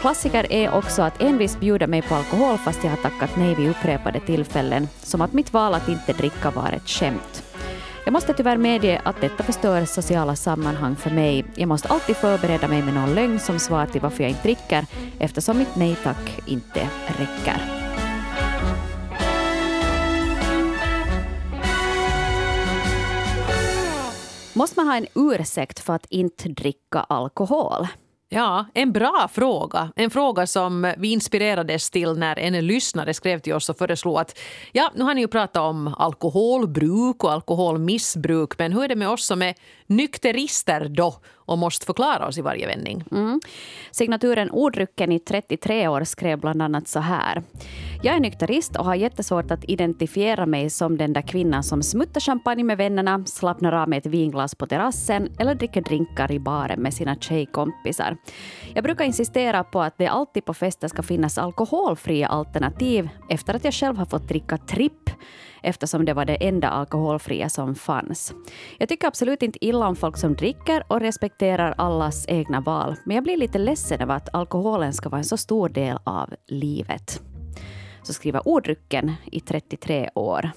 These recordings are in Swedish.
klassiker är också att envis bjuda mig på alkohol fast jag har tackat nej vid upprepade tillfällen, som att mitt val att inte dricka var ett skämt. Jag måste tyvärr medge att detta förstör sociala sammanhang för mig. Jag måste alltid förbereda mig med någon lögn som svar till varför jag inte dricker, eftersom mitt nej tack inte räcker. Måste man ha en ursäkt för att inte dricka alkohol? Ja, en bra fråga. En fråga som vi inspirerades till när en lyssnare skrev till oss och föreslog att ja, nu har ni ju pratat om alkoholbruk och alkoholmissbruk, men hur är det med oss som är nykterister då och måste förklara oss i varje vändning? Mm. Signaturen Ordrycken i 33 år skrev bland annat så här. Jag är nykterist och har jättesvårt att identifiera mig som den där kvinnan som smuttar champagne med vännerna, slappnar av med ett vinglas på terrassen eller dricker drinkar i baren med sina tjejkompisar. Jag brukar insistera på att det alltid på fester ska finnas alkoholfria alternativ efter att jag själv har fått dricka tripp eftersom det var det enda alkoholfria som fanns. Jag tycker absolut inte illa om folk som dricker och respekterar allas egna val, men jag blir lite ledsen över att alkoholen ska vara en så stor del av livet. Så skriver ordrycken i 33 år.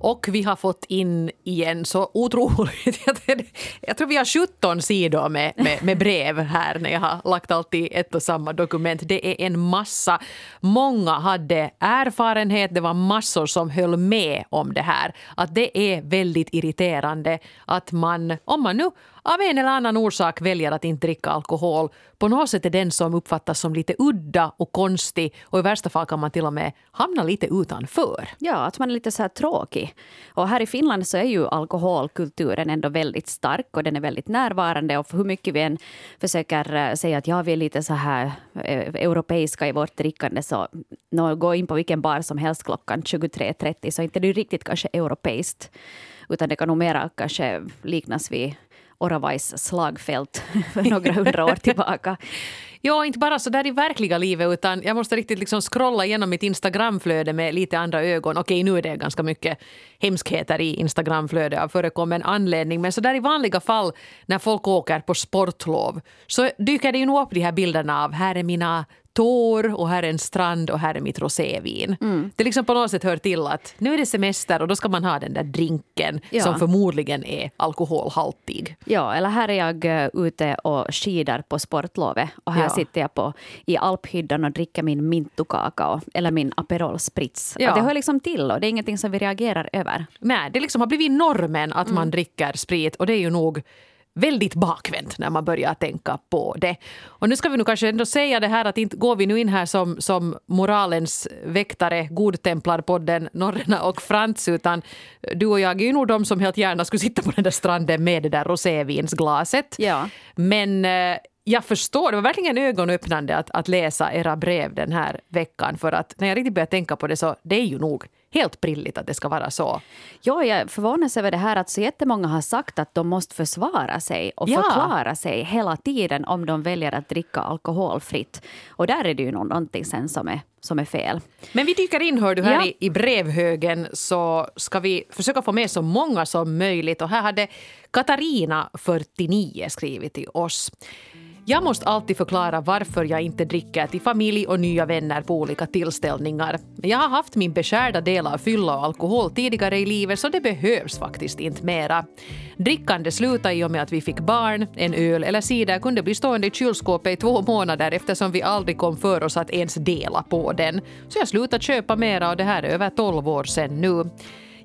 Och vi har fått in igen så otroligt. Jag tror vi har 17 sidor med, med, med, brev här när jag har lagt allt i ett och samma dokument. Det är en massa. Många hade erfarenhet. Det var massor som höll med om det här. Att det är väldigt irriterande att man, om man nu av en eller annan orsak väljer att inte dricka alkohol på något sätt är den som uppfattas som lite udda och konstig och i värsta fall kan man till och med hamna lite utanför. Ja, att man är lite så här tråkig. Och här i Finland så är ju alkoholkulturen ändå väldigt stark och den är väldigt närvarande och för hur mycket vi än försöker eh, säga att ja, vi är lite så här eh, europeiska i vårt drickande så no, gå in på vilken bar som helst klockan 23.30 så inte det är riktigt kanske europeiskt utan det kan nog mera kanske liknas vid Oravais slagfält för några hundra år tillbaka. Ja, inte bara så där i verkliga livet utan jag måste riktigt liksom scrolla igenom mitt Instagramflöde med lite andra ögon. Okej, nu är det ganska mycket hemskheter i Instagramflödet av förekommen anledning. Men så där i vanliga fall när folk åker på sportlov så dyker det ju nog upp de här bilderna av här är mina tår och här är en strand och här är mitt rosévin. Mm. Det liksom på något sätt hör till att nu är det semester och då ska man ha den där drinken ja. som förmodligen är alkoholhaltig. Ja, eller här är jag uh, ute och skidar på sportlovet och här ja. Sitter jag på, i alphyddan och dricker min mintukakao eller min Aperol Spritz. Ja. det hör liksom till och det är ingenting som vi reagerar över. Nej, det liksom har blivit normen att mm. man dricker sprit och det är ju nog väldigt bakvänt när man börjar tänka på det. Och nu ska vi nog kanske ändå säga det här att inte går vi nu in här som, som moralens väktare, godtemplarpodden Norrena och Frans utan du och jag är ju nog de som helt gärna skulle sitta på den där stranden med det där rosévinsglaset. Ja. Men eh, jag förstår, det var verkligen ögonöppnande att, att läsa era brev den här veckan för att när jag riktigt börjar tänka på det så det är ju nog helt prilligt att det ska vara så. Ja, jag förvånas över det här att så jättemånga har sagt att de måste försvara sig och ja. förklara sig hela tiden om de väljer att dricka alkoholfritt. Och där är det ju någonting sen som är, som är fel. Men vi dyker in hör du här ja. i, i brevhögen så ska vi försöka få med så många som möjligt. Och här hade Katarina, 49, skrivit till oss. Jag måste alltid förklara varför jag inte dricker till familj och nya vänner på olika tillställningar. Jag har haft min beskärda del av fylla och alkohol tidigare i livet så det behövs faktiskt inte mera. Drickande slutade i och med att vi fick barn. En öl eller cider kunde bli stående i kylskåpet i två månader eftersom vi aldrig kom för oss att ens dela på den. Så jag slutade köpa mera och det här är över 12 år sedan nu.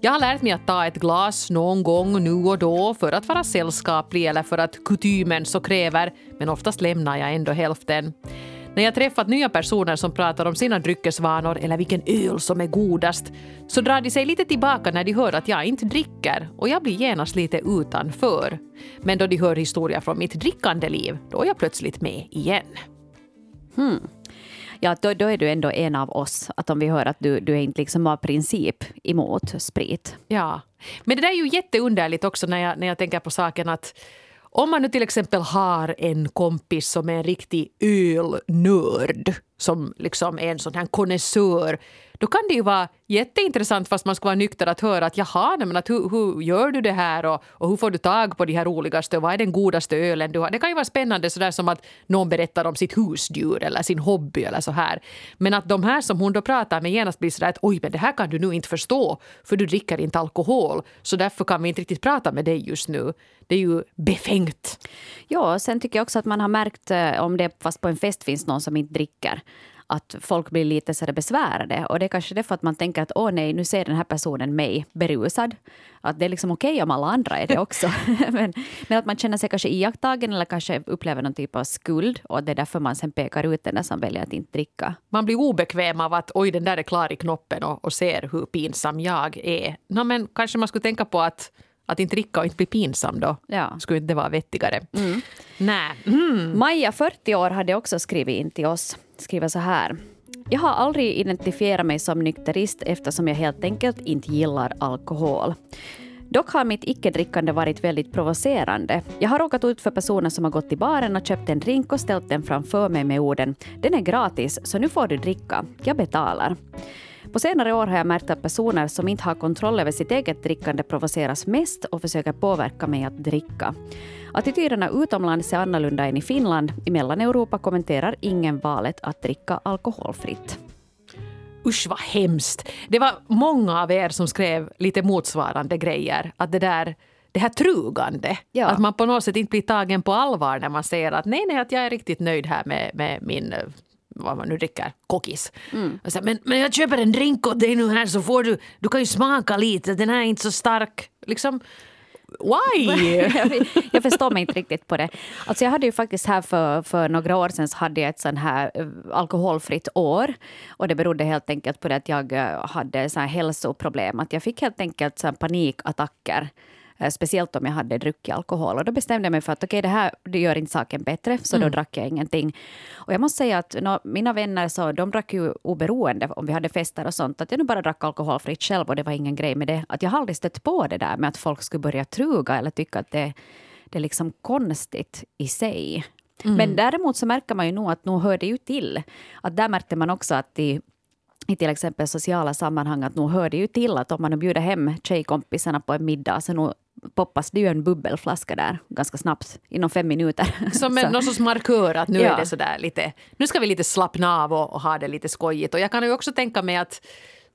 Jag har lärt mig att ta ett glas någon gång nu och då för att vara sällskaplig eller för att kutymen så kräver, men oftast lämnar jag ändå hälften. När jag träffat nya personer som pratar om sina dryckesvanor eller vilken öl som är godast så drar de sig lite tillbaka när de hör att jag inte dricker och jag blir genast lite utanför. Men då de hör historia från mitt drickande liv, då är jag plötsligt med igen. Hmm ja, då, då är du ändå en av oss. Att om vi hör att du, du är inte liksom av princip emot sprit. Ja, men det där är ju jätteunderligt också när jag, när jag tänker på saken att om man nu till exempel har en kompis som är en riktig ölnörd som liksom är en sån här konnässör då kan det ju vara jätteintressant fast man ska vara nykter att höra att jaha, men att hur, hur gör du det här och, och hur får du tag på de här roligaste och vad är den godaste ölen du har? Det kan ju vara spännande sådär som att någon berättar om sitt husdjur eller sin hobby eller så här. Men att de här som hon då pratar med genast blir sådär att oj, men det här kan du nu inte förstå för du dricker inte alkohol så därför kan vi inte riktigt prata med dig just nu. Det är ju befängt. Ja, sen tycker jag också att man har märkt eh, om det fast på en fest finns någon som inte dricker att folk blir lite så besvärade. Och det är kanske därför att man tänker att åh nej, nu ser den här personen mig berusad. Att det är liksom okej okay om alla andra är det också. men, men, att man känner sig kanske iakttagen eller kanske upplever någon typ av skuld och det är därför man sen pekar ut den som väljer att inte dricka. Man blir obekväm av att oj, den där är klar i knoppen och, och ser hur pinsam jag är. No, men kanske man skulle tänka på att att inte dricka och inte bli pinsam då. Ja. Skulle inte det vara vettigare? Mm. Nej. Mm. Maja, 40 år, hade också skrivit in till oss. Skriver så här. Jag har aldrig identifierat mig som nykterist eftersom jag helt enkelt inte gillar alkohol. Dock har mitt icke-drickande varit väldigt provocerande. Jag har råkat ut för personer som har gått till baren och köpt en drink och ställt den framför mig med orden ”den är gratis, så nu får du dricka, jag betalar”. På senare år har jag märkt att personer som inte har kontroll över sitt eget drickande provoceras mest och försöker påverka mig att dricka. Attityderna utomlands är annorlunda än i Finland. I Mellaneuropa kommenterar ingen valet att dricka alkoholfritt. Usch vad hemskt. Det var många av er som skrev lite motsvarande grejer. Att det där det här trugande. Ja. Att man på något sätt inte blir tagen på allvar när man säger att nej, nej, att jag är riktigt nöjd här med, med min vad man nu dricker, kokis. Mm. Så, men, men jag köper en drink åt dig nu här så får du, du kan ju smaka lite, den här är inte så stark. Liksom, Why? jag förstår mig inte riktigt på det. Alltså jag hade ju faktiskt här för, för några år sedan så hade jag ett sån här eh, alkoholfritt år. Och det berodde helt enkelt på det att jag eh, hade så här hälsoproblem. Att jag fick helt enkelt så panikattacker speciellt om jag hade druckit alkohol. Och då bestämde jag mig för att okay, det här det gör inte saken bättre, så mm. då drack jag ingenting. Och jag måste säga att no, mina vänner så, de drack ju oberoende om vi hade fester och sånt. Att jag nu bara drack alkoholfritt själv och det var ingen grej med det. Att jag har aldrig stött på det där med att folk skulle börja truga eller tycka att det, det är liksom konstigt i sig. Mm. Men däremot så märker man ju nog att nog hör det ju till. Att där märkte man också att i i till exempel sociala sammanhang att nog hör det ju till att om man bjuder hem tjejkompisarna på en middag så nog poppas det ju en bubbelflaska där ganska snabbt, inom fem minuter. Som en, någon sorts markör att nu ja. är det sådär lite, nu ska vi lite slappna av och, och, ha det lite skojigt. Och jag kan ju också tänka mig att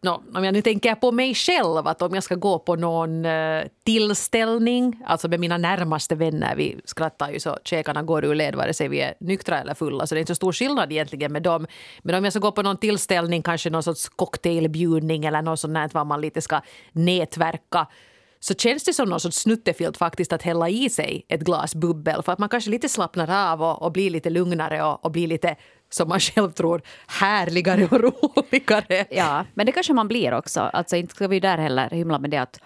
No, om jag nu tänker på mig själv, att om jag ska gå på någon uh, tillställning, alltså med mina närmaste vänner, vi skrattar ju så käkarna går ur led vare sig vi är nyktra eller fulla, så det är inte så stor skillnad egentligen med dem. Men om jag ska gå på någon tillställning, kanske någon sorts cocktailbjudning eller något sånt där, var man lite ska nätverka, så känns det som någon sorts snuttefilt faktiskt att hälla i sig ett glas bubbel för att man kanske lite slappnar av och, och blir lite lugnare och, och blir lite som man själv tror, härligare och roligare. Ja, men det kanske man blir också. Alltså inte ska vi där heller hymla med det att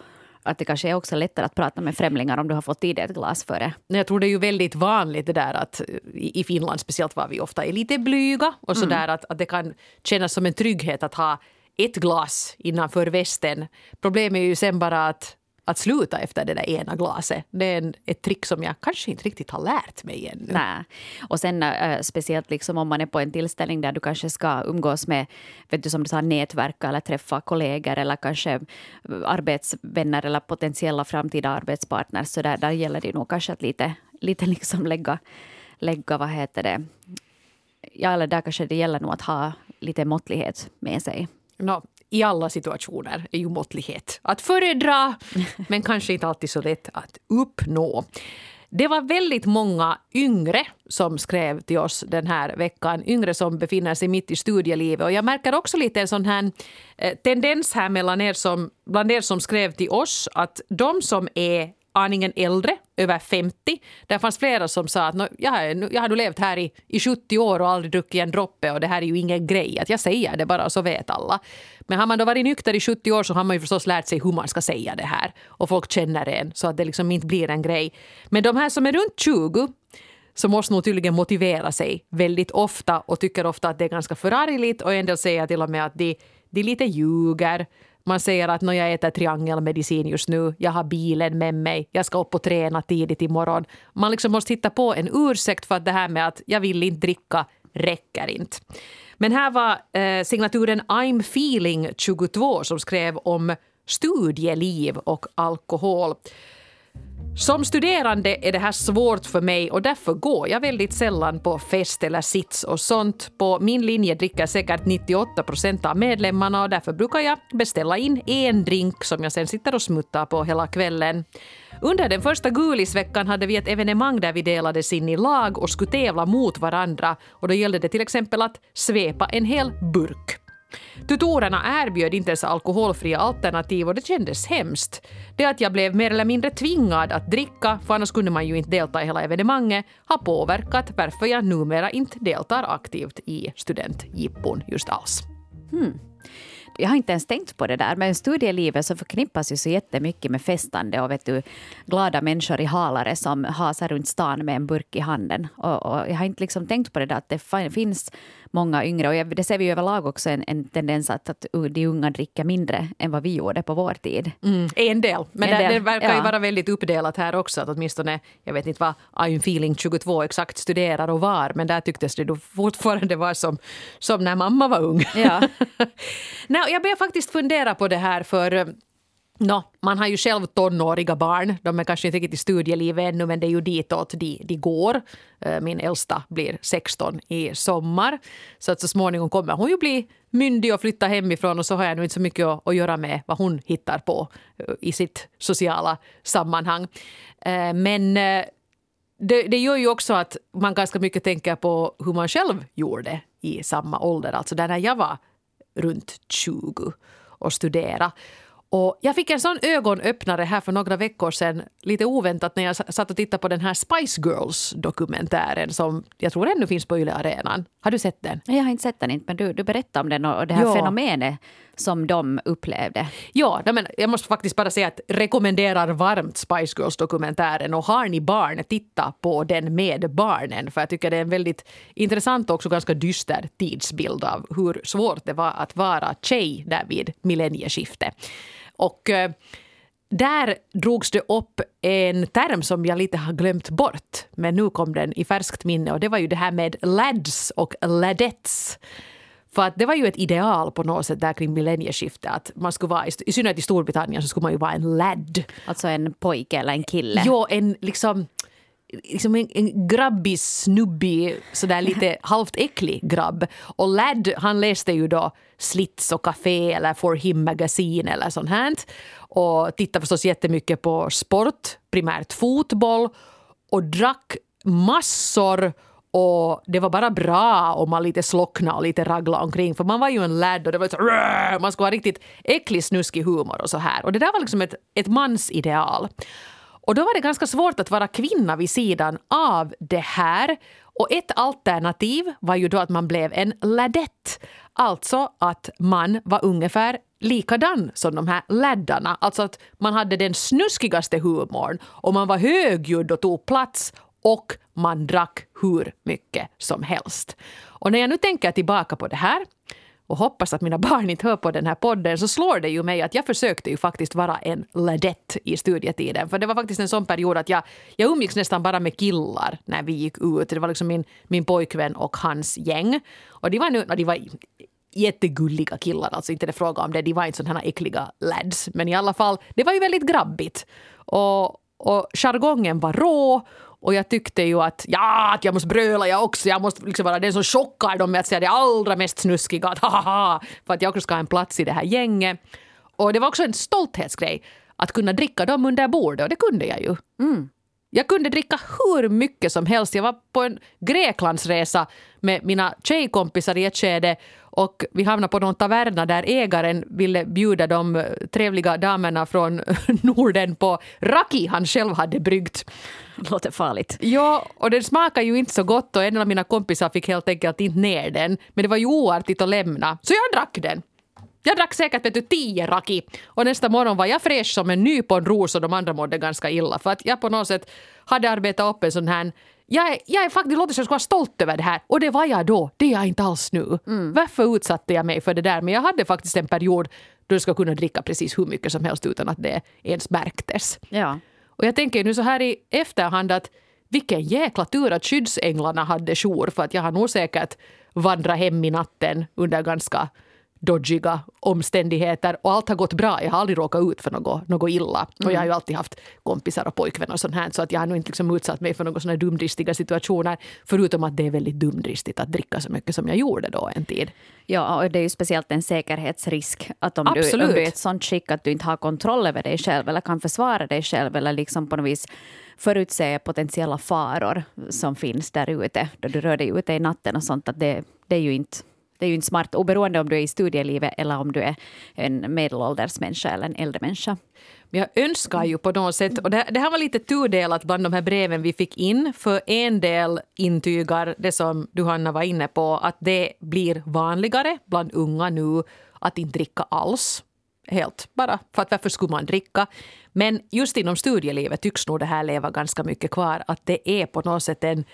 att det kanske är också lättare att prata med främlingar om du har fått i dig ett glas före. Jag tror det är ju väldigt vanligt det där att i Finland speciellt var vi ofta är lite blyga och så mm. att, att det kan kännas som en trygghet att ha ett glas innanför västen. Problemet är ju sen bara att att sluta efter det där ena glaset. Det är en, ett trick som jag kanske inte riktigt har lärt mig ännu. Nej. Och sen äh, speciellt liksom om man är på en tillställning där du kanske ska umgås med, vet du som du sa, nätverka eller träffa kollegor eller kanske äh, arbetsvänner eller potentiella framtida arbetspartners. Så där, där gäller det nog kanske att lite, lite liksom lägga, lägga, vad heter det, ja eller där kanske det gäller nog att ha lite måttlighet med sig. No, i alla situationer är ju måttlighet att föredra, men kanske inte alltid så lätt att uppnå. Det var väldigt många yngre som skrev till oss den här veckan. Yngre som befinner sig mitt i studielivet. Och jag märker också lite en sån här eh, tendens här mellan er som, bland er som skrev till oss att de som är aningen äldre, över 50. Där fanns flera som sa att jag, har, jag har levt här i, i 70 år och aldrig druckit en droppe och det här är ju ingen grej. Att jag säger det bara så vet alla. Men har man då varit nykter i 70 år så har man ju förstås lärt sig hur man ska säga det här. Och folk känner en så att det liksom inte blir en grej. Men de här som är runt 20 så måste nog tydligen motivera sig väldigt ofta och tycker ofta att det är ganska förargligt och en del säger till och med att de, de lite ljuger man säger att jag äter triangelmedicin just nu, jag har bilen med mig, jag ska upp och träna tidigt imorgon. Man liksom måste hitta på en ursäkt för att det här med att jag vill inte dricka räcker inte. Men här var eh, signaturen I'm feeling 22 som skrev om studieliv och alkohol. Som studerande är det här svårt för mig och därför går jag väldigt sällan på fest eller sits och sånt. På min linje dricker säkert 98 procent av medlemmarna och därför brukar jag beställa in en drink som jag sen sitter och smuttar på hela kvällen. Under den första Gulisveckan hade vi ett evenemang där vi delades in i lag och skulle tävla mot varandra och då gällde det till exempel att svepa en hel burk. Tutorerna erbjöd inte ens alkoholfria alternativ och det kändes hemskt. Det att jag blev mer eller mindre tvingad att dricka, för annars kunde man ju inte delta i hela evenemanget, har påverkat varför jag numera inte deltar aktivt i studentjippon just alls. Hmm. Jag har inte ens tänkt på det där, men studielivet så förknippas ju så jättemycket med festande och vet du, glada människor i halare som hasar runt stan med en burk i handen. Och, och jag har inte liksom tänkt på det där att det finns många yngre. Och det ser vi överlag också en, en tendens att, att de unga dricker mindre än vad vi gjorde på vår tid. Mm, en del, men en det, del. det, verkar ja. ju vara väldigt uppdelat här också. Att åtminstone, jag vet inte vad I'm feeling 22 exakt studerar och var, men där tycktes det då fortfarande vara som, som när mamma var ung. Ja. Nej, jag börjar faktiskt fundera på det här för eh, No, man har ju själv tonåriga barn. De är kanske inte riktigt i studielivet ännu men det är ju ditåt de, de går. Eh, min äldsta blir 16 i sommar. Så att så småningom kommer hon ju bli myndig och flytta hemifrån och så har jag nu inte så mycket att, att göra med vad hon hittar på eh, i sitt sociala sammanhang. Men det, det gör ju också att man ganska mycket tänker på hur man själv gjorde i samma ålder. Alltså där när jag var runt 20 och studerade. Och jag fick en sån ögonöppnare här för några veckor sedan, lite oväntat när jag satt och tittade på den här Spice Girls-dokumentären som jag tror ännu finns på Yle Arenan. Har du sett den? Jag har inte sett den, inte, men du, du berättade om den och det här ja. fenomenet som de upplevde. Ja, men jag måste faktiskt bara säga att rekommenderar varmt Spice Girls-dokumentären och har ni barn, titta på den med barnen för jag tycker det är en väldigt intressant och också ganska dyster tidsbild av hur svårt det var att vara tjej där vid millennieskiftet. Och eh, där drogs det upp en term som jag lite har glömt bort, men nu kom den i färskt minne och det var ju det här med lads och ladettes. För att det var ju ett ideal på något sätt där kring millennieskiftet att man skulle vara, i synnerhet i Storbritannien så skulle man ju vara en lad. Alltså en pojke eller en kille? Jo, en liksom liksom en, en grabbig, snubbig, sådär lite halvt äcklig grabb. Och Ladd, han läste ju då Slits och Café eller For Him Magazine eller sånt här. Och tittade förstås jättemycket på sport, primärt fotboll. Och drack massor och det var bara bra om man lite slocknade och lite raglade omkring för man var ju en ladd och det var så man skulle ha riktigt äcklig snuskig humor och så här. Och det där var liksom ett, ett mansideal. Och då var det ganska svårt att vara kvinna vid sidan av det här. Och ett alternativ var ju då att man blev en ladett. Alltså att man var ungefär likadan som de här laddarna. Alltså att man hade den snuskigaste humorn och man var högljudd och tog plats och man drack hur mycket som helst. Och när jag nu tänker tillbaka på det här och hoppas att mina barn inte hör på den här podden så slår det ju mig att jag försökte ju faktiskt vara en ladett i studietiden. För det var faktiskt en sån period att jag, jag umgicks nästan bara med killar när vi gick ut. Det var liksom min, min pojkvän och hans gäng. Och de var, nu, de var jättegulliga killar, alltså inte det fråga om det. De var inte sådana här äckliga lads. Men i alla fall, det var ju väldigt grabbigt. Och, och jargongen var rå och jag tyckte ju att ja, att jag måste bröla jag också. Jag måste liksom vara den som chockar dem med att säga det allra mest snuskiga. Att, ha, för att jag också ska ha en plats i det här gänget. Och det var också en stolthetsgrej att kunna dricka dem under bordet och det kunde jag ju. Mm. Jag kunde dricka hur mycket som helst. Jag var på en Greklandsresa med mina tjejkompisar i ett skede och vi hamnade på någon taverna där ägaren ville bjuda de trevliga damerna från Norden på raki han själv hade bryggt. Låter farligt. Ja, och den smakar ju inte så gott och en av mina kompisar fick helt enkelt inte ner den. Men det var ju oartigt att lämna, så jag drack den. Jag drack säkert vet du, tio raki och nästa morgon var jag fräsch som en nyponros och de andra mådde ganska illa för att jag på något sätt hade arbetat upp en sån här jag är, jag är faktiskt, låter som jag skulle vara stolt över det här. Och det var jag då. Det är jag inte alls nu. Mm. Varför utsatte jag mig för det där? Men jag hade faktiskt en period då jag skulle kunna dricka precis hur mycket som helst utan att det ens märktes. Ja. Och jag tänker nu så här i efterhand att vilken jäkla tur att skyddsänglarna hade jour för att jag har nog säkert vandrat hem i natten under ganska dodgiga omständigheter och allt har gått bra. Jag har aldrig råkat ut för något, något illa. Och jag har ju mm. alltid haft kompisar och pojkvänner och sånt här så att jag har nog inte liksom utsatt mig för några sådana dumdristiga situationer förutom att det är väldigt dumdristigt att dricka så mycket som jag gjorde då en tid. Ja, och det är ju speciellt en säkerhetsrisk att om, du, om du är i ett sånt skick att du inte har kontroll över dig själv eller kan försvara dig själv eller liksom på något vis förutse potentiella faror som finns där ute då du rör dig ute i natten och sånt. Att det, det är ju inte det är ju inte smart oberoende om du är i studielivet eller om du är en medelålders människa eller en äldre människa. Men jag önskar ju på något sätt, och det, det här var lite tudelat bland de här breven vi fick in, för en del intygar det som du Hanna var inne på, att det blir vanligare bland unga nu att inte dricka alls. Helt bara för att varför skulle man dricka? Men just inom studielivet tycks nog det här leva ganska mycket kvar, att det är på något sätt en,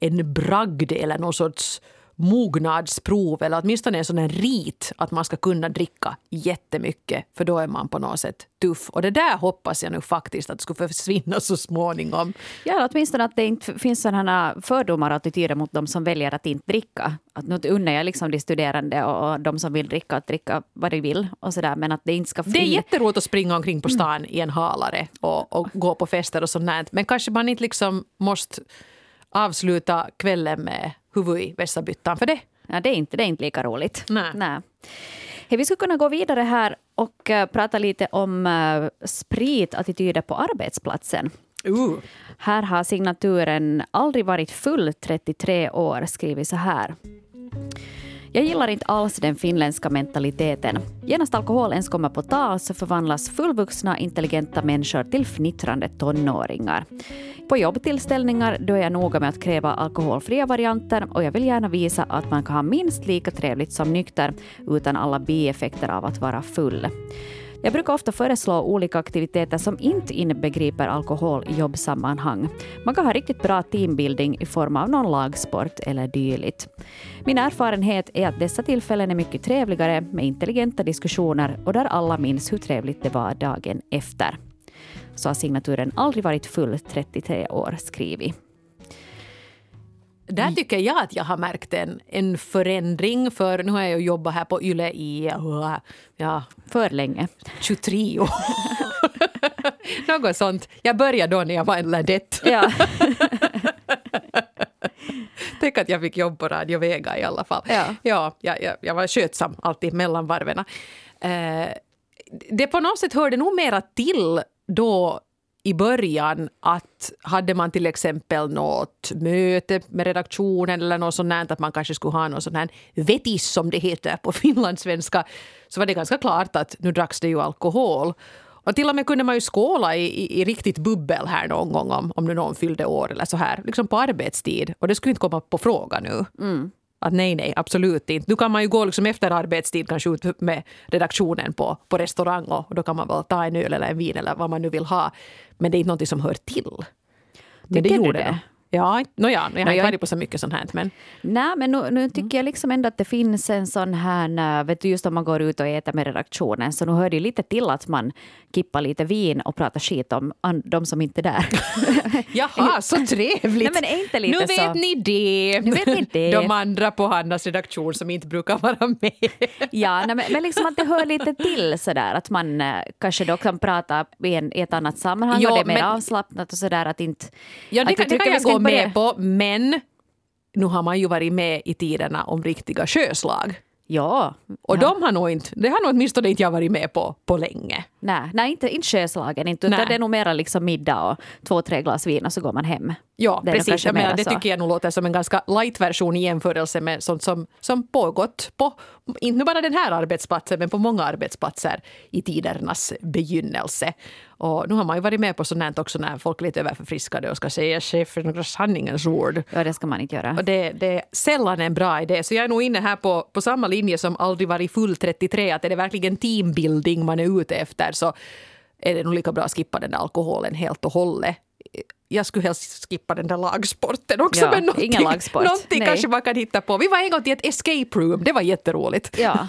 en bragd eller någon sorts mognadsprov eller åtminstone en sån här rit att man ska kunna dricka jättemycket för då är man på något sätt tuff. Och det där hoppas jag nu faktiskt att skulle försvinna så småningom. Ja, åtminstone att det inte finns sådana fördomar och attityder mot de som väljer att inte dricka. Att nu unnar jag liksom de studerande och de som vill dricka att dricka vad de vill och sådär men att det inte ska... Fri... Det är jätteroligt att springa omkring på stan mm. i en halare och, och gå på fester och sånt. Men kanske man inte liksom måste avsluta kvällen med huvud i vässabyttan för det. Ja, det är inte, det är inte lika roligt. Nej. Nej. Hey, vi skulle kunna gå vidare här och uh, prata lite om uh, spritattityder på arbetsplatsen. Uh. Här har signaturen aldrig varit full 33 år skrivit så här. Jag gillar inte alls den finländska mentaliteten. Genast alkohol ens kommer på tal så förvandlas fullvuxna intelligenta människor till fnittrande tonåringar. På jobbtillställningar då är jag noga med att kräva alkoholfria varianter och jag vill gärna visa att man kan ha minst lika trevligt som nykter utan alla bieffekter av att vara full. Jag brukar ofta föreslå olika aktiviteter som inte inbegriper alkohol i jobbsammanhang. Man kan ha riktigt bra teambuilding i form av någon lagsport eller dylikt. Min erfarenhet är att dessa tillfällen är mycket trevligare med intelligenta diskussioner och där alla minns hur trevligt det var dagen efter. Så har signaturen aldrig varit full 33 år skrivit. Där tycker jag att jag har märkt en, en förändring. För nu har jag jobbat här på YLE i ja, för länge. 23 år. Något sånt. Jag började då när jag var en ladett. Ja. Tänk att jag fick jobb på Radio Vega i alla fall. Ja. Ja, jag, jag, jag var skötsam alltid mellan varven. Eh, det på något sätt hörde nog mera till då i början att hade man till exempel något möte med redaktionen eller något sånt att man kanske skulle ha någon sån här vetis som det heter på finlandssvenska, så var det ganska klart att nu dracks det ju alkohol. Och till och med kunde man ju skåla i, i, i, riktigt bubbel här någon gång om, om nu någon fyllde år eller så här, liksom på arbetstid. Och det skulle inte komma på fråga nu. Mm. Att nej, nej, absolut inte. Nu kan man ju gå liksom efter arbetstid kanske ut med redaktionen på, på restaurang och då kan man väl ta en öl eller en vin eller vad man nu vill ha. Men det är inte någonting som hör till. Men det gjorde det? Ja, no ja, jag har inte varit på så mycket sånt här. Men... Nej, men nu, nu tycker jag liksom ändå att det finns en sån här, vet du, just om man går ut och äter med redaktionen, så nu hör det lite till att man kippar lite vin och pratar skit om de som inte är där. Jaha, så trevligt! Nej, men inte lite nu så. vet ni det! Nu vet ni det. De andra på Hannas redaktion som inte brukar vara med. ja, nej, men, men liksom att det hör lite till sådär, att man äh, kanske då kan prata i, en, i ett annat sammanhang jo, och det är mer men... avslappnat och sådär att inte... Ja, det, att kan, det kan jag gå med på, men nu har man ju varit med i tiderna om riktiga sjöslag. Ja. Och ja. de har nog inte, det har nog åtminstone inte jag varit med på på länge. Nej, nej inte, inte sjöslagen, inte, utan det är nog mera liksom middag och två, tre glas vin och så går man hem. Ja, det precis. Jag menar, det tycker jag nog låter som en ganska light version i jämförelse med sånt som, som pågått på, inte bara den här arbetsplatsen, men på många arbetsplatser i tidernas begynnelse. Och nu har man ju varit med på sånt också när folk är lite överförfriskade och ska säga chefen några sanningens ord. Ja, det ska man inte göra. Och det, det är sällan en bra idé. Så jag är nog inne här på, på samma linje som aldrig varit full 33, att är det verkligen teambuilding man är ute efter så är det nog lika bra att skippa den där alkoholen helt och hållet jag skulle helst skippa den där lagsporten också. Ja, men någonting, ingen lagsport. någonting kanske man kan hitta på. Vi var en gång till ett escape room, det var jätteroligt. Ja.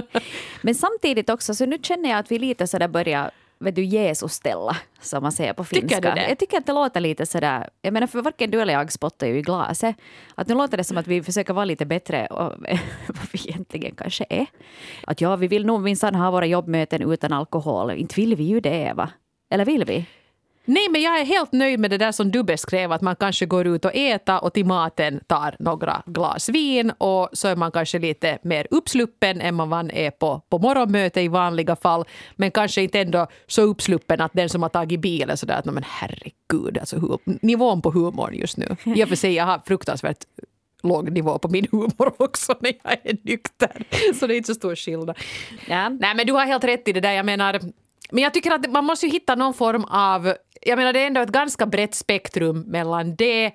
Men samtidigt också, så nu känner jag att vi lite sådär börjar vet du, Jesus-ställa, som man säger på finska. Tycker? Jag tycker att det låter lite sådär, jag menar för varken du eller jag spottar ju i glaset. Att nu låter det som att vi försöker vara lite bättre och, vad vi egentligen kanske är. Att ja, vi vill nog minsann ha våra jobbmöten utan alkohol. Inte vill vi ju det, Eva. Eller vill vi? Nej, men jag är helt nöjd med det där som du beskrev, att man kanske går ut och äter och till maten tar några glas vin och så är man kanske lite mer uppsluppen än man är på, på morgonmöte i vanliga fall. Men kanske inte ändå så uppsluppen att den som har tagit bilen sådär att men herregud, alltså hur, nivån på humorn just nu. I och för sig, jag har fruktansvärt låg nivå på min humor också när jag är nykter. Så det är inte så stor skillnad. Ja. Nej men du har helt rätt i det där. Jag menar, men jag tycker att man måste ju hitta någon form av... Jag menar det är ändå ett ganska brett spektrum mellan det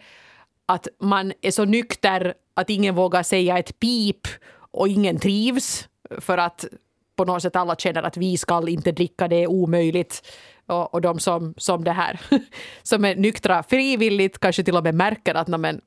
att man är så nykter att ingen vågar säga ett pip och ingen trivs för att på något sätt alla känner att vi ska inte dricka, det är omöjligt. Och, och de som, som det här, som är nyktra frivilligt kanske till och med märker att men,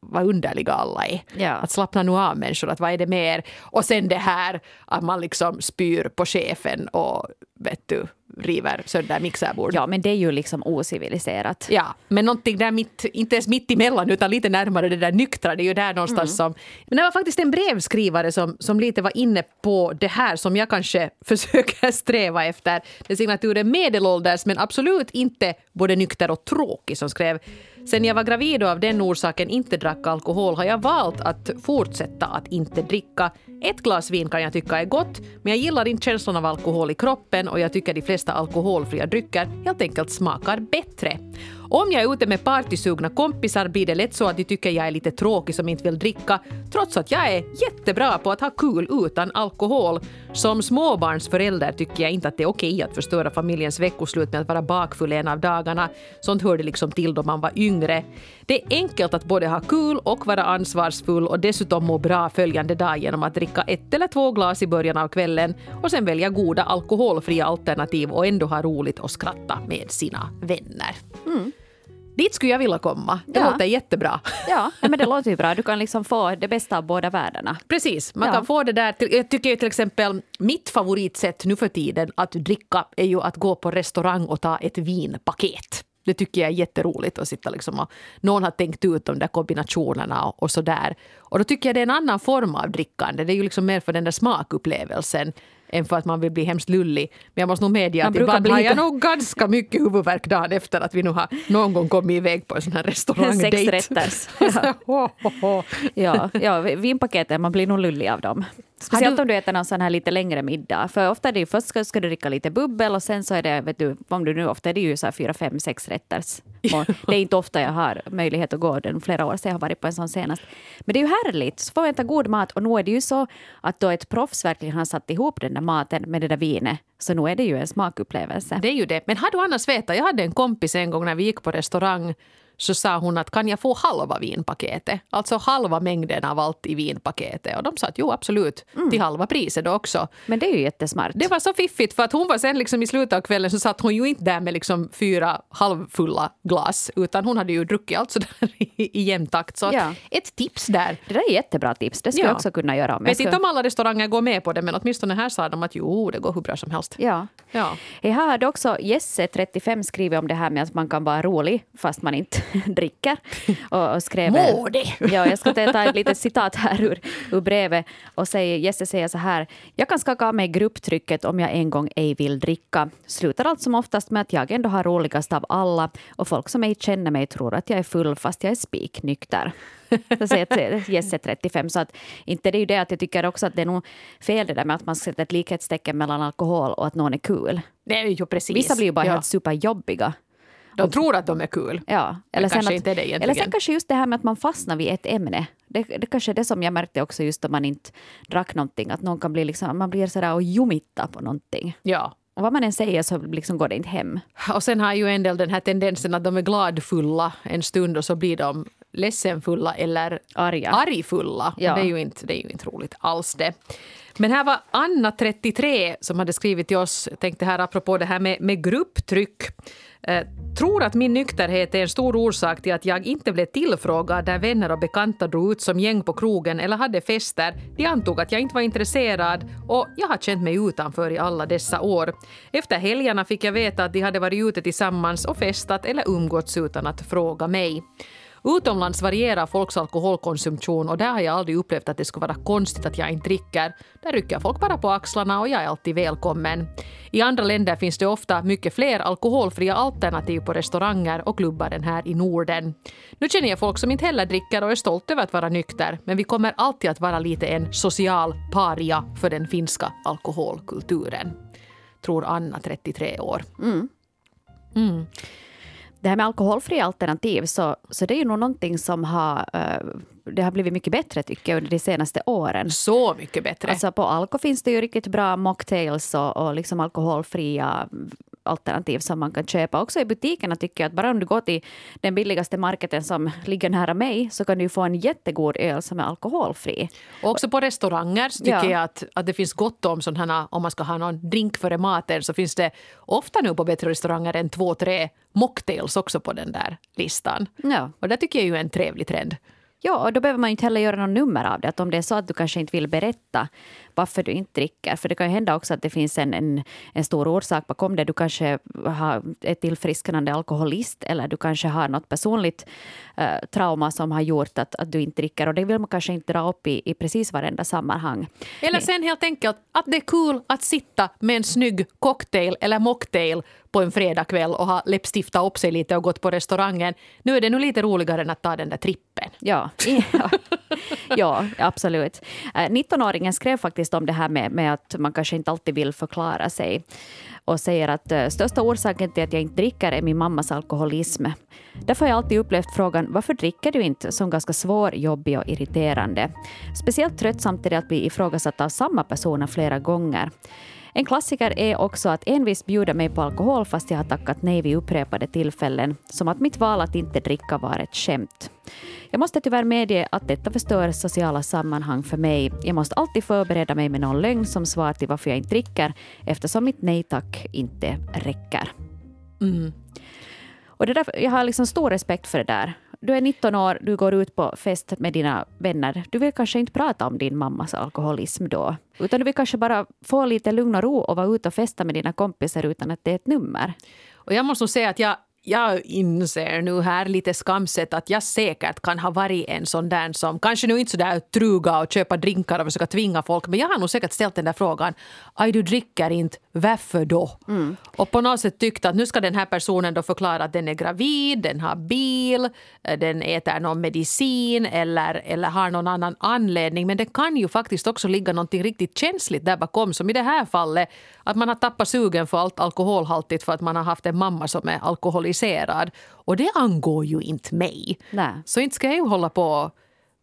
vad underliga alla är. Ja. Att slappna nu av människor, att vad är det mer? Och sen det här att man liksom spyr på chefen och vet du, river sönder mixerbord. Ja, men det är ju liksom ociviliserat. Ja, men någonting där mitt, inte ens mitt emellan utan lite närmare det där nyktra, det är ju där någonstans Mm. som... Men det var faktiskt en brevskrivare som, som lite var inne på det här som jag kanske försöker sträva efter. Det är signaturen medelålders men absolut inte både nykter och tråkig som skrev Sen jag var gravid och av den orsaken inte drack alkohol har jag valt att fortsätta att inte dricka. Ett glas vin kan jag tycka är gott, men jag gillar inte känslan av alkohol i kroppen och jag tycker de flesta alkoholfria drycker helt enkelt smakar bättre. Om jag är ute med partysugna kompisar blir det lätt så att de tycker jag är lite tråkig som inte vill dricka, trots att jag är jättebra på att ha kul utan alkohol. Som småbarnsförälder tycker jag inte att det är okej att förstöra familjens veckoslut med att vara bakfull en av dagarna. Sånt hörde liksom till då man var yngre. Det är enkelt att både ha kul och vara ansvarsfull och dessutom må bra följande dag genom att dricka ett eller två glas i början av kvällen och sen välja goda alkoholfria alternativ och ändå ha roligt och skratta med sina vänner. Mm. Dit skulle jag vilja komma. Det Ja. låter jättebra. Ja, men det låter ju bra. Du kan liksom få det bästa av båda världarna. Precis, man Ja. kan få det där. Jag tycker ju till exempel mitt favoritsätt nu för tiden att dricka är ju att gå på restaurang och ta ett vinpaket. Det tycker jag är jätteroligt att sitta liksom och någon har tänkt ut de där kombinationerna och, och så där. Och då tycker jag det är en annan form av drickande. Det är ju liksom mer för den där smakupplevelsen än för att man vill bli hemskt lullig. Men jag måste nog medge Man att ibland bli har jag nog ganska mycket huvudvärk dagen efter att vi nu har någon gång kommit iväg på en sån här restaurangdejt. Sex rätters. Ja. Ja, ja, vinpaketen, man blir nog lullig av dem. Speciellt du- om du äter någon sån här lite längre middag. För ofta är det ju först ska, ska du dricka lite bubbel och sen så är det, vet du, om du nu ofta är det ju så här fyra, fem, sex rätters. Det är inte ofta jag har möjlighet att gå den flera år sedan jag har varit på en sån senast. Men det är ju härligt, så får man äta god mat och nu är det ju så att då ett proffs verkligen har satt ihop den där maten med det där vinet, så nu är det ju en smakupplevelse. Det är ju det. Men har du annars vetat, jag hade en kompis en gång när vi gick på restaurang så sa hon att kan jag få halva vinpaketet? Alltså halva mängden av allt i vinpaketet. Och de sa att jo absolut, till halva priset då också. Men det är ju jättesmart. Det var så fiffigt för att hon var sen liksom i slutet av kvällen så satt hon ju inte där med liksom fyra halvfulla glas utan hon hade ju druckit allt sådär i, i jämn takt. Så Ja. ett tips där. Det där är jättebra tips. Det skulle Ja. jag också kunna göra. Om jag Vet skulle... inte om alla restauranger går med på det men åtminstone här sa de att jo, det går hur bra som helst. Ja. Ja. Här hade också Jesse, 35, skrivit om det här med att man kan vara rolig fast man inte dricker. Och, och skrev, det! Ja, jag ska ta ett litet citat här ur, ur brevet. Och säger, Jesse säger så här. Jag kan skaka av mig grupptrycket om jag en gång ej vill dricka. Slutar allt som oftast med att jag ändå har roligast av alla och folk som ej känner mig tror att jag är full fast jag är spiknykter. Jesse 35. Så att, inte det är ju det att jag tycker också att det är nog fel det där med att man sätter ett likhetstecken mellan alkohol och att någon är kul. Det är ju precis. Vissa blir ju bara ja. helt superjobbiga. De tror att de är kul. Ja, Men kanske att, inte är det egentligen. Eller sen kanske just det här med att man fastnar vid ett ämne. Det, det kanske är det som jag märkte också just om man inte drack någonting. Att någon kan bli liksom, man blir sådär och jumitta på någonting. Ja. Och vad man än säger så liksom går det inte hem. Och sen har ju en del den här tendensen att de är gladfulla en stund och så blir de ledsenfulla eller Arga. argfulla. Ja. Det, är ju inte, det är ju inte roligt alls det. Men här var Anna, 33, som hade skrivit till oss, tänkte här apropå det här med, med grupptryck. Eh, tror att min nykterhet är en stor orsak till att jag inte blev tillfrågad där vänner och bekanta drog ut som gäng på krogen eller hade fester. De antog att jag inte var intresserad och jag har känt mig utanför i alla dessa år. Efter helgerna fick jag veta att de hade varit ute tillsammans och festat eller umgåtts utan att fråga mig. Utomlands varierar folks alkoholkonsumtion och där har jag aldrig upplevt att det skulle vara konstigt att jag inte dricker. Där rycker folk bara på axlarna och jag är alltid välkommen. I andra länder finns det ofta mycket fler alkoholfria alternativ på restauranger och klubbar än här i Norden. Nu känner jag folk som inte heller dricker och är stolt över att vara nykter men vi kommer alltid att vara lite en social paria för den finska alkoholkulturen. Tror Anna, 33 år. Det här med alkoholfria alternativ, så, så det är ju nog någonting som har, eh, det har blivit mycket bättre tycker jag under de senaste åren. Så mycket bättre. Alltså på Alko finns det ju riktigt bra mocktails och, och liksom alkoholfria alternativ som man kan köpa. Också i butikerna tycker jag att bara om du går till den billigaste marketen som ligger nära mig så kan du få en jättegod öl som är alkoholfri. Och också på restauranger så tycker Ja. jag att, att det finns gott om sådana, om man ska ha någon drink före maten så finns det ofta nu på bättre restauranger än två, tre mocktails också på den där listan. Ja. Och det tycker jag ju är en trevlig trend. Ja, och då behöver man ju inte heller göra någon nummer av det. Att om det är så att du kanske inte vill berätta varför du inte dricker. För det kan ju hända också att det finns en, en, en stor orsak bakom det. Du kanske har ett tillfrisknande alkoholist eller du kanske har något personligt eh, trauma som har gjort att, att du inte dricker. Och det vill man kanske inte dra upp i, i precis varenda sammanhang. Eller sen helt enkelt att det är kul att sitta med en snygg cocktail eller mocktail på en fredagkväll och har läppstiftat upp sig lite och gått på restaurangen. Nu är det nu lite roligare än att ta den där trippen. Ja, ja. ja absolut. Eh, 19-åringen skrev faktiskt om det här med, med att man kanske inte alltid vill förklara sig och säger att eh, största orsaken till att jag inte dricker är min mammas alkoholism. Därför har jag alltid upplevt frågan varför dricker du inte som ganska svår, jobbig och irriterande. Speciellt tröttsamt är det att bli ifrågasatt av samma personer flera gånger. En klassiker är också att envist bjuda mig på alkohol fast jag har tackat nej vid upprepade tillfällen, som att mitt val att inte dricka var ett skämt. Jag måste tyvärr medge att detta förstör sociala sammanhang för mig. Jag måste alltid förbereda mig med någon lögn som svar till varför jag inte dricker, eftersom mitt nej tack inte räcker. Och det där, jag har liksom stor respekt för det där. Du är 19 år, du går ut på fest med dina vänner. Du vill kanske inte prata om din mammas alkoholism då. Utan du vill kanske bara få lite lugn och ro och vara ute och festa med dina kompisar utan att det är ett nummer. Och jag måste nog säga att jag, jag inser nu här lite skamset att jag säkert kan ha varit en sån där som kanske nu inte så där truga och köpa drinkar och försöka tvinga folk men jag har nog säkert ställt den där frågan. Aj, du dricker inte, varför då? Och på något sätt tyckt att nu ska den här personen då förklara att den är gravid, den har bil, eh, den äter någon medicin eller, eller har någon annan anledning. Men det kan ju faktiskt också ligga någonting riktigt känsligt där bakom som i det här fallet att man har tappat sugen för allt alkoholhaltigt för att man har haft en mamma som är alkoholiserad. Och det angår ju inte mig. Nej. Så inte ska jag ju hålla på och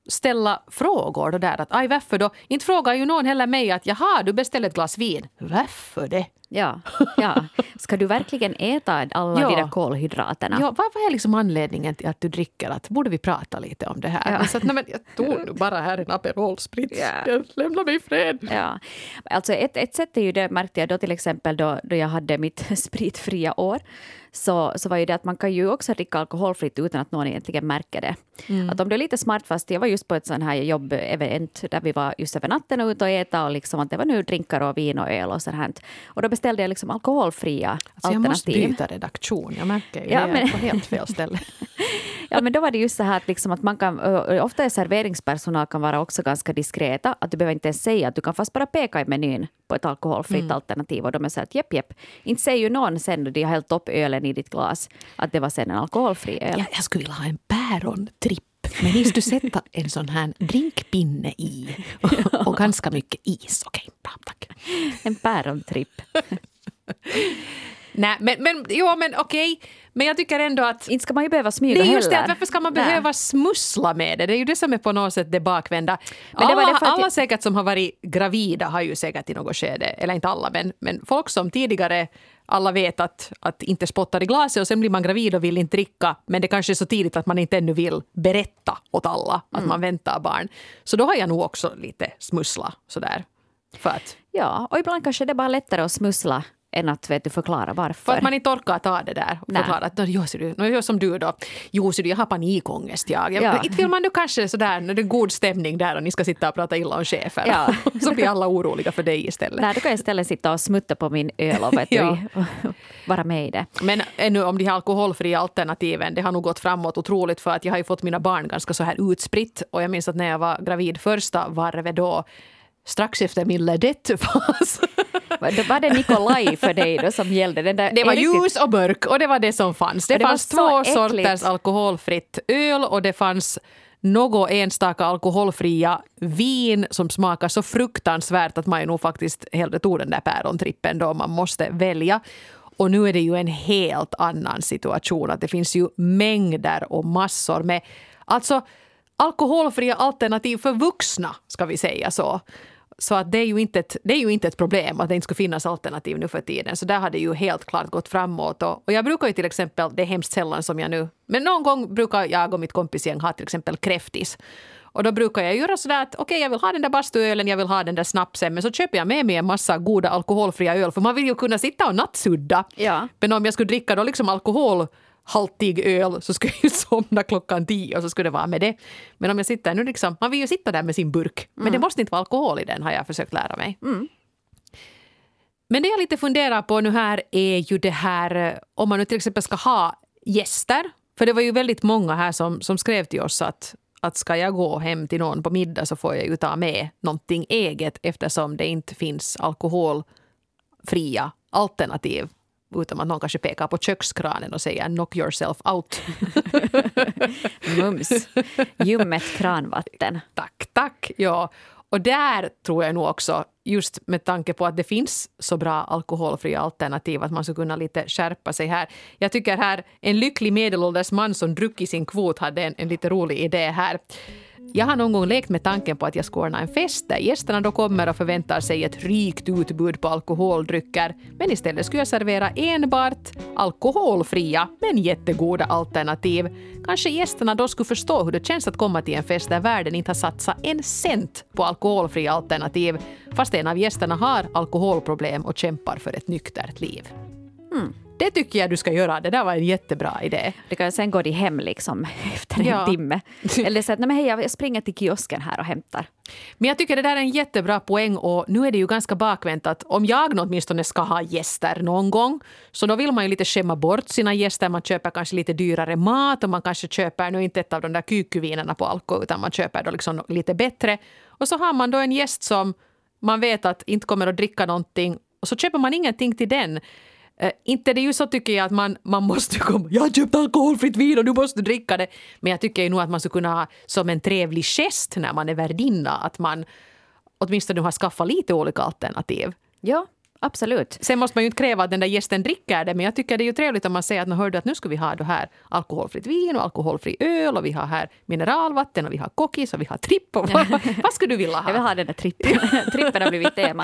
ställa frågor då där att aj varför då? Inte frågar ju någon heller mig att jaha du beställde ett glas vin. Varför det? Ja, ja. Ska du verkligen äta alla Ja. de där kolhydraterna? Ja, vad, vad är liksom anledningen till att du dricker? Att, borde vi prata lite om det här? Ja. Så att, nej, men jag tog nu bara här en Aperol Spritz. Ja. Lämna mig i fred. Ja. Alltså ett, ett sätt är ju det, märkte jag då till exempel då, då jag hade mitt spritfria år, så, så var ju det att man kan ju också dricka alkoholfritt utan att någon egentligen märker det. Att om du är lite smart, fast jag var just på ett sån här jobbevent där vi var just över natten och ute och äta och liksom att det var nu drinkar och vin och öl och sånt här. Och då beställde jag liksom alkoholfria Alltså jag måste alternativ. byta redaktion. Jag märker ju Ja, det. Men- är på helt fel ställe. Ja, men då var det just så här att, liksom att man kan, ofta är serveringspersonal kan vara också ganska diskreta. Att du behöver inte ens säga att du kan fast bara peka i menyn på ett alkoholfritt alternativ och de är så här att jepp, jepp. Inte säger ju någon sen när de har hällt upp ölen i ditt glas att det var sen en alkoholfri öl. Jag, jag skulle vilja ha en pärontripp. Men ni skulle sätta en sån här drinkpinne i och, och ganska mycket is. Okej, bra, tack. En pärontripp. Nej, men, men, jo, men okej. Men jag tycker ändå att Inte ska man ju behöva smyga Det är just det, heller. att varför ska man Nej. behöva smussla med det? Det är ju det som är på något sätt det bakvända. Men det var alla, därför att alla säkert som har varit gravida har ju säkert i något skede, eller inte alla, men, men folk som tidigare alla vet att, att inte spottar i glaset och sen blir man gravid och vill inte dricka men det kanske är så tidigt att man inte ännu vill berätta åt alla att mm. man väntar barn. Så då har jag nog också lite smussla sådär. För att, ja, och ibland kanske det är bara lättare att smussla än att vet du, förklara varför. För att man inte orkar ta det där och förklara att jo, ser du, gör som du då. Jo, du, jag har panikångest jag. Ja. Inte vill man nu kanske sådär när det är god stämning där och ni ska sitta och prata illa om chefen. Ja. så blir alla oroliga för dig istället. Nej, då kan jag istället sitta och smutta på min öl och vet ja. vara med i det. Men ännu om de här alkoholfria alternativen, det har nog gått framåt otroligt för att jag har ju fått mina barn ganska så här utspritt och jag minns att när jag var gravid första varvet då strax efter min ledett-fas. Var det Nikolaj för dig då som gällde? Den där det var ljus och mörk och det var det som fanns. Det, det fanns två sorters alkoholfritt öl och det fanns något enstaka alkoholfria vin som smakar så fruktansvärt att man ju nog faktiskt hellre tog den där pärontrippen då man måste välja. Och nu är det ju en helt annan situation. Att det finns ju mängder och massor med alltså alkoholfria alternativ för vuxna, ska vi säga så. Så att det, är ju inte ett, det är ju inte ett problem att det inte skulle finnas alternativ nu för tiden. Så där har det ju helt klart gått framåt. Och, och jag brukar ju till exempel, det är hemskt sällan som jag nu, men någon gång brukar jag och mitt kompisgäng ha till exempel kräftis. Och då brukar jag göra sådär att okej, okay, jag vill ha den där bastuölen, jag vill ha den där snapsen, men så köper jag med mig en massa goda alkoholfria öl, för man vill ju kunna sitta och nattsudda. Ja. Men om jag skulle dricka då liksom alkohol haltig öl så skulle jag ju somna klockan tio och så skulle det vara med det. Men om jag sitter nu liksom, man vill ju sitta där med sin burk. Men mm. det måste inte vara alkohol i den har jag försökt lära mig. Mm. Men det jag lite funderar på nu här är ju det här om man nu till exempel ska ha gäster. För det var ju väldigt många här som, som skrev till oss att, att ska jag gå hem till någon på middag så får jag ju ta med någonting eget eftersom det inte finns alkoholfria alternativ utan att någon kanske pekar på kökskranen och säger knock yourself out. Mums. Ljummet kranvatten. Tack, tack. Ja. Och där tror jag nog också, just med tanke på att det finns så bra alkoholfria alternativ, att man skulle kunna lite skärpa sig här. Jag tycker här, en lycklig medelålders man som druckit sin kvot hade en, en lite rolig idé här. Jag har någon gång lekt med tanken på att jag ska ordna en fest där gästerna då kommer och förväntar sig ett rikt utbud på alkoholdrycker. Men istället skulle jag servera enbart alkoholfria men jättegoda alternativ. Kanske gästerna då skulle förstå hur det känns att komma till en fest där världen inte har satsat en cent på alkoholfria alternativ fast en av gästerna har alkoholproblem och kämpar för ett nyktert liv. Mm. Det tycker jag du ska göra. Det där var en jättebra idé. Det kan, sen går de hem liksom efter en ja. timme. Eller så att nej men hej, jag springer till kiosken här och hämtar. Men jag tycker det där är en jättebra poäng och nu är det ju ganska bakvänt att om jag åtminstone ska ha gäster någon gång så då vill man ju lite skämma bort sina gäster. Man köper kanske lite dyrare mat och man kanske köper nu inte ett av de där kykyvinerna på alko utan man köper då liksom lite bättre. Och så har man då en gäst som man vet att inte kommer att dricka någonting och så köper man ingenting till den. Uh, inte det är ju så tycker jag att man, man måste komma, jag har köpt alkoholfritt vin och du måste dricka det. Men jag tycker ju nog att man skulle kunna ha som en trevlig gest när man är värdinna att man åtminstone har skaffat lite olika alternativ. Ja, absolut. Sen måste man ju inte kräva att den där gästen dricker det men jag tycker det är ju trevligt om man säger att hörde att nu ska vi ha det här alkoholfritt vin och alkoholfri öl och vi har här mineralvatten och vi har kokis och vi har tripp. Och vad, vad skulle du vilja ha? Jag vill ha den där trippen. trippen har blivit tema.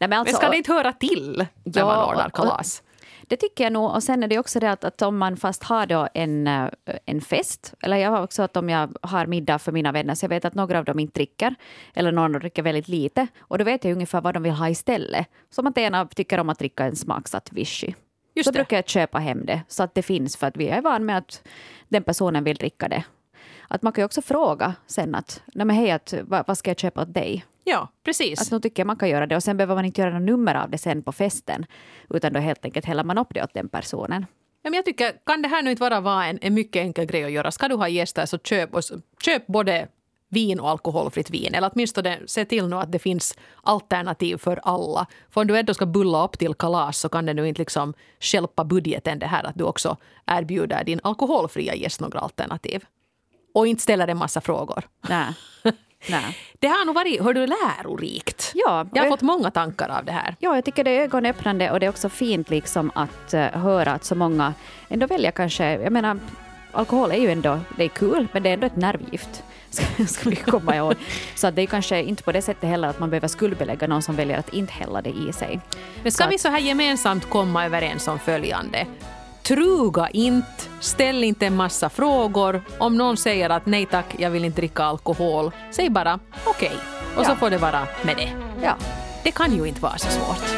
Nej, men, alltså, men ska det inte höra till när ja, man ordnar kalas? Det tycker jag nog. Och sen är det också det att, att om man fast har då en, eh, en fest, eller jag har också att om jag har middag för mina vänner, så jag vet att några av dem inte dricker, eller någon dricker väldigt lite, och då vet jag ungefär vad de vill ha istället. Som att ena tycker om att dricka en smaksatt vichy. Just så det. brukar jag köpa hem det, så att det finns, för att vi är van med att den personen vill dricka det. Att man kan ju också fråga sen att, nej men hej, att, vad, vad ska jag köpa åt dig? Ja, precis. Att nu tycker jag man kan göra det och sen behöver man inte göra något nummer av det sen på festen utan då helt enkelt häller man upp det åt den personen. Ja, men jag tycker, kan det här nu inte bara vara en, en mycket enkel grej att göra? Ska du ha gäster så köp, och, köp både vin och alkoholfritt vin. Eller åtminstone se till nu att det finns alternativ för alla. För om du ändå ska bulla upp till kalas så kan det nu inte liksom skälpa budgeten det här att du också erbjuder din alkoholfria gäst några alternativ. Och inte ställer en massa frågor. Nej. Nej. Det har nog varit hör du, lärorikt. Ja, jag har fått många tankar av det här. Ja, jag tycker det är ögonöppnande och det är också fint liksom att uh, höra att så många ändå väljer kanske, jag menar alkohol är ju ändå, det är kul, men det är ändå ett nervgift. ska vi komma ihåg. Så att det är kanske inte på det sättet heller att man behöver skuldbelägga någon som väljer att inte hälla det i sig. Men ska så vi så här gemensamt komma överens om följande? Truga inte, ställ inte en massa frågor. Om någon säger att nej tack, jag vill inte dricka alkohol, säg bara okej. Okay. Och ja. så får det vara med det. Ja. Det kan ju inte vara så svårt.